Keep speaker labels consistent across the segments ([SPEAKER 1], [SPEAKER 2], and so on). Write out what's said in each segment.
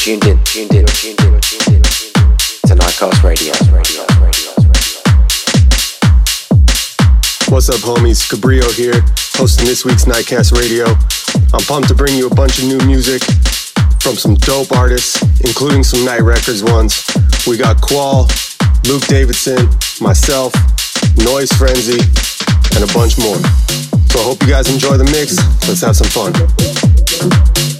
[SPEAKER 1] tuned in, tuned in, tuned in, tuned in, to Nightcast Radio. Radio, Radio,
[SPEAKER 2] What's up, homies? Cabrillo here, hosting this week's Nightcast Radio. I'm pumped to bring you a bunch of new music from some dope artists, including some Night Records ones. We got Qual, Luke Davidson, myself, Noise Frenzy, and a bunch more. So I hope you guys enjoy the mix. Let's have some fun.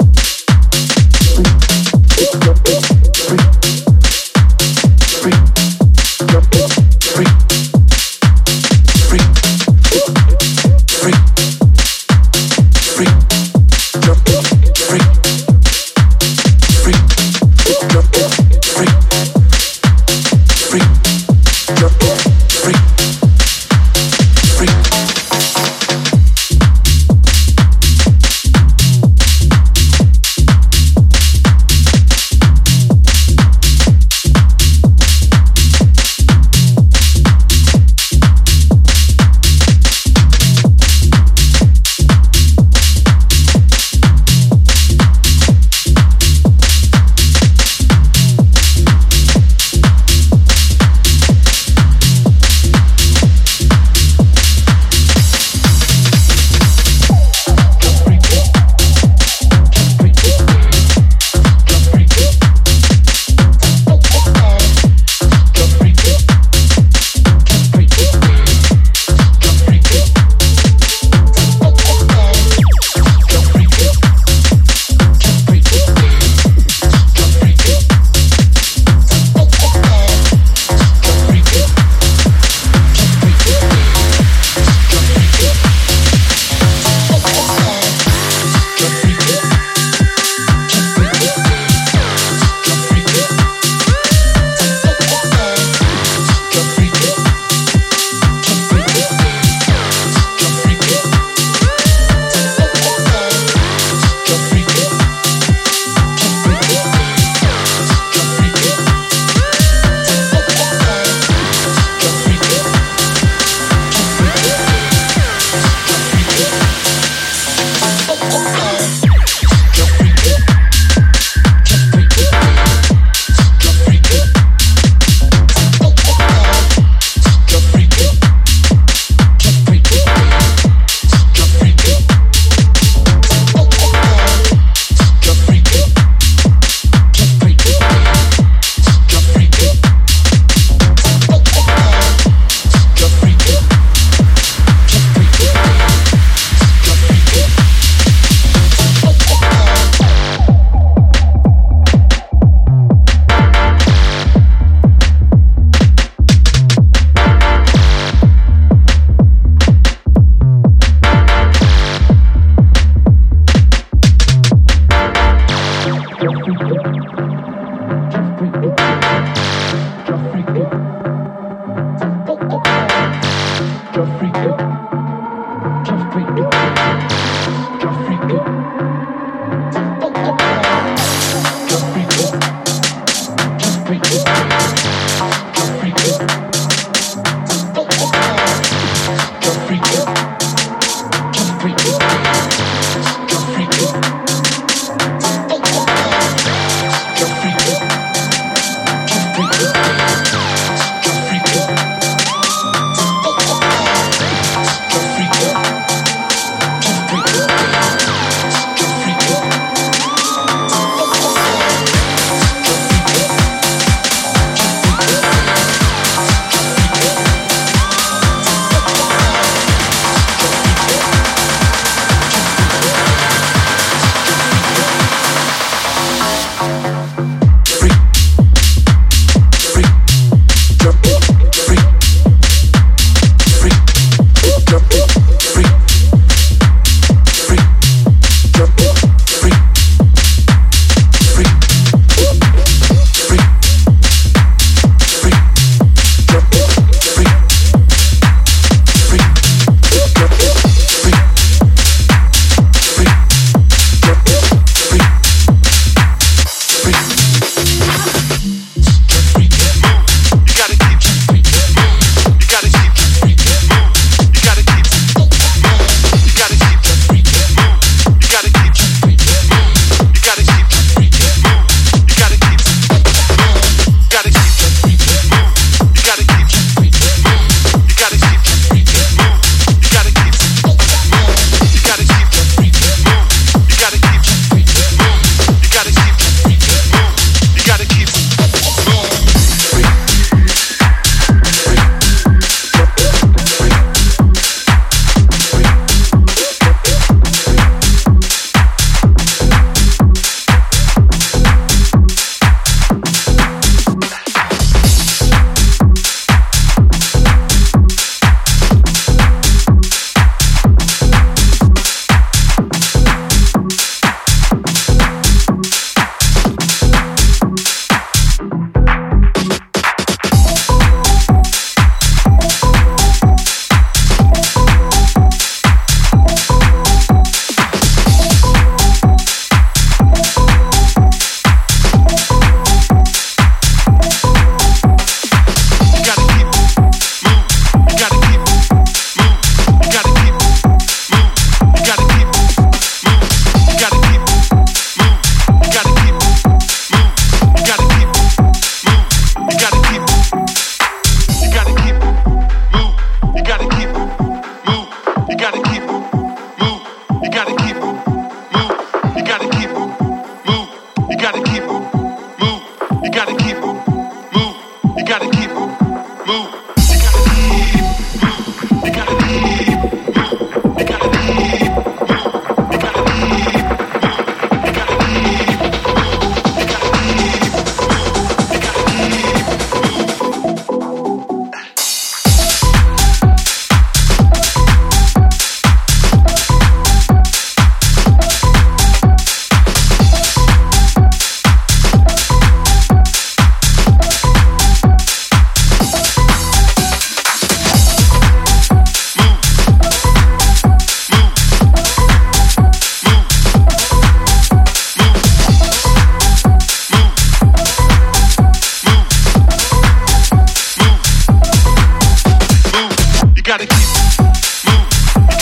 [SPEAKER 3] You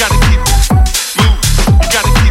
[SPEAKER 3] gotta keep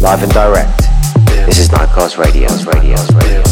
[SPEAKER 3] Live and direct. This is Nightcast Radio. Radio. Radio.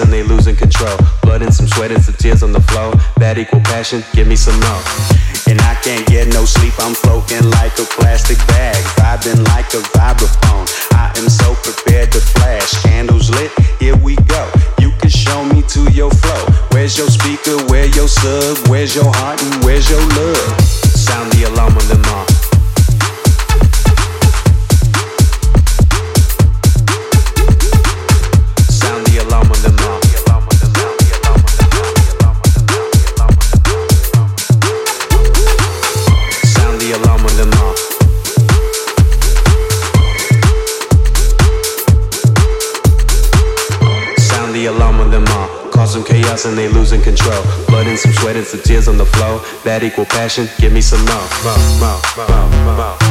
[SPEAKER 3] And they losing control. Blood and some sweat and some tears on the floor. That equal passion, give me some more. And I can't get no sleep, I'm floating like a plastic bag, vibing like a vibraphone. I am so prepared to flash. Candles lit, here we go. You can show me to your flow. Where's your speaker? Where your sub? Where's your heart and where's your love? Blood and some sweat and some tears on the flow. That equal passion, give me some more, more, more, more, more,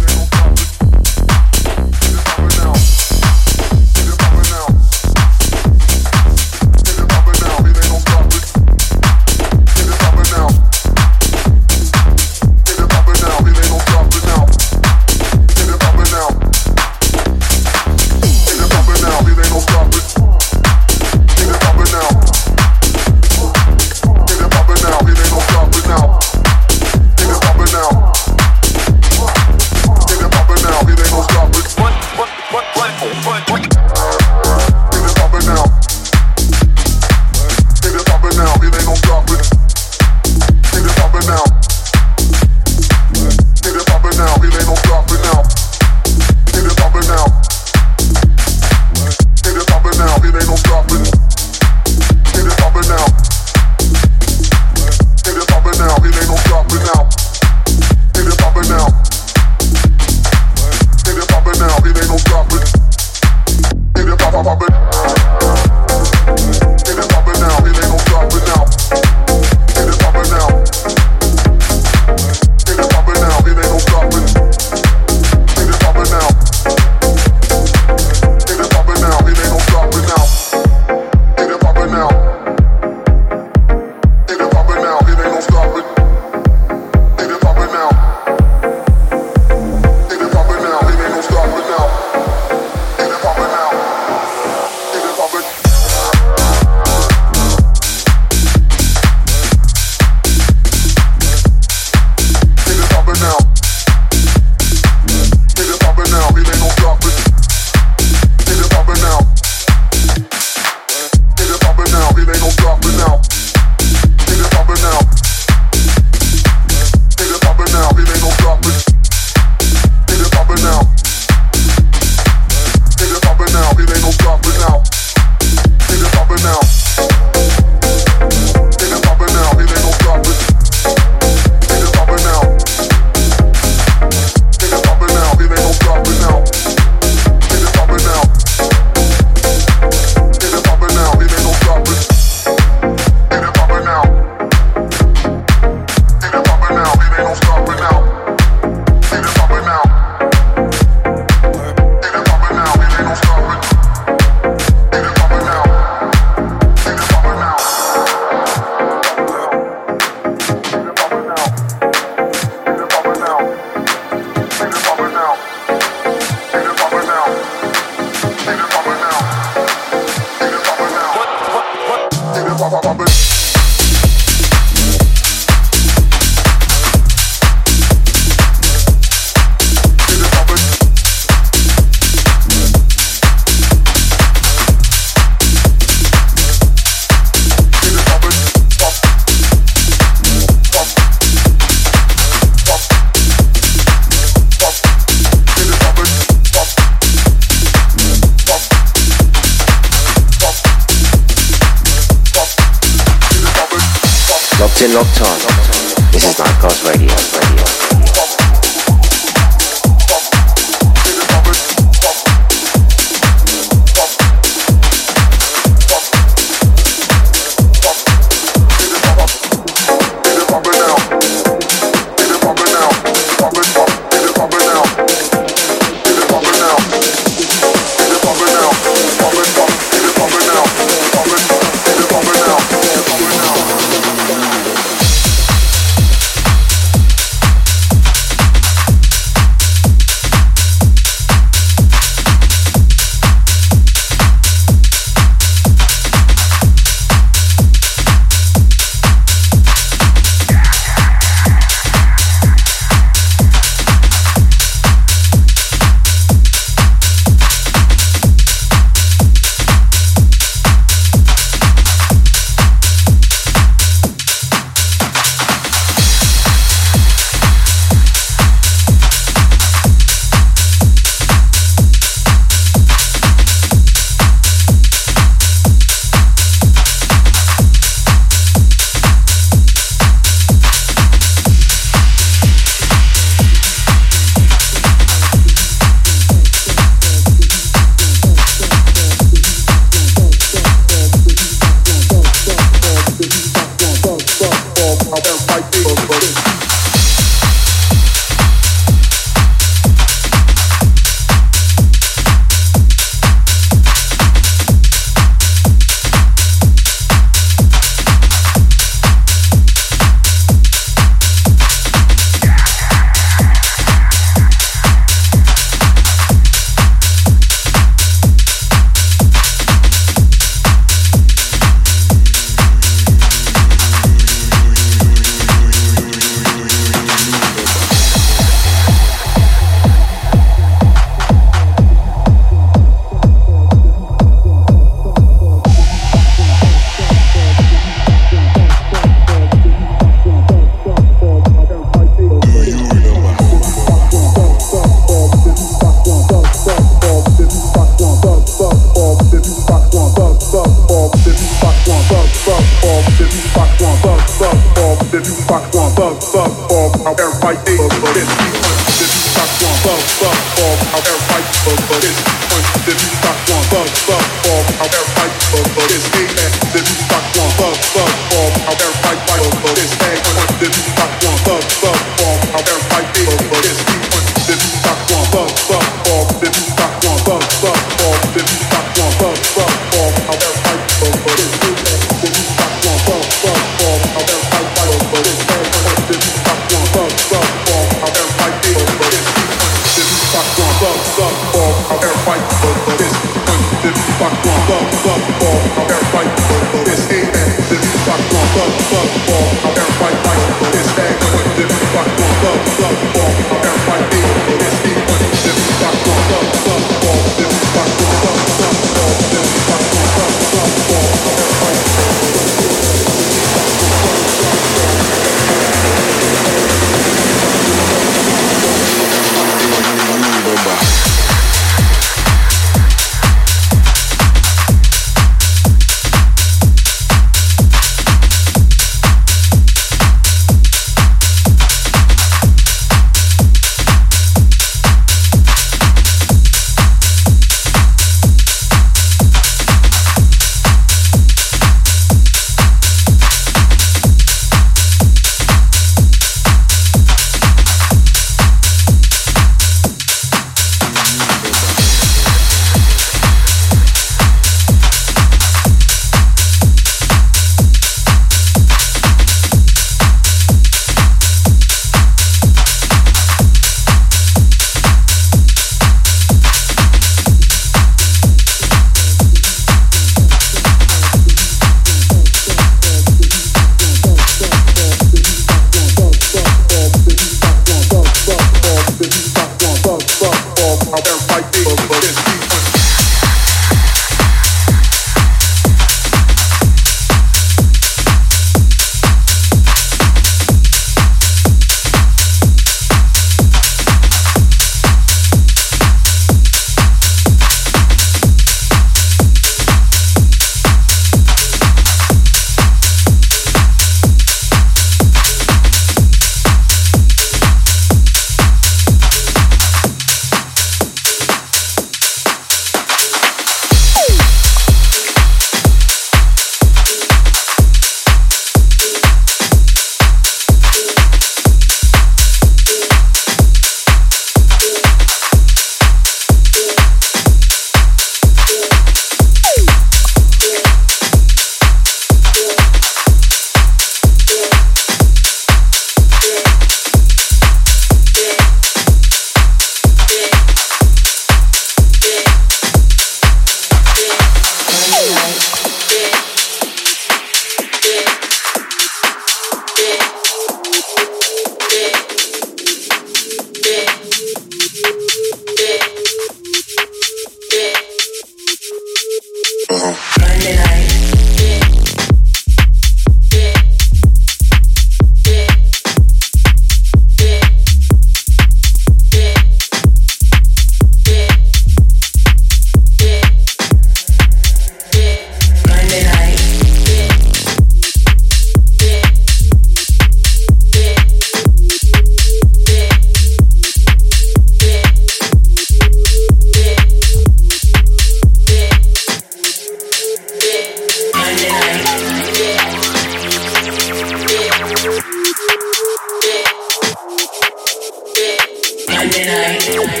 [SPEAKER 4] night.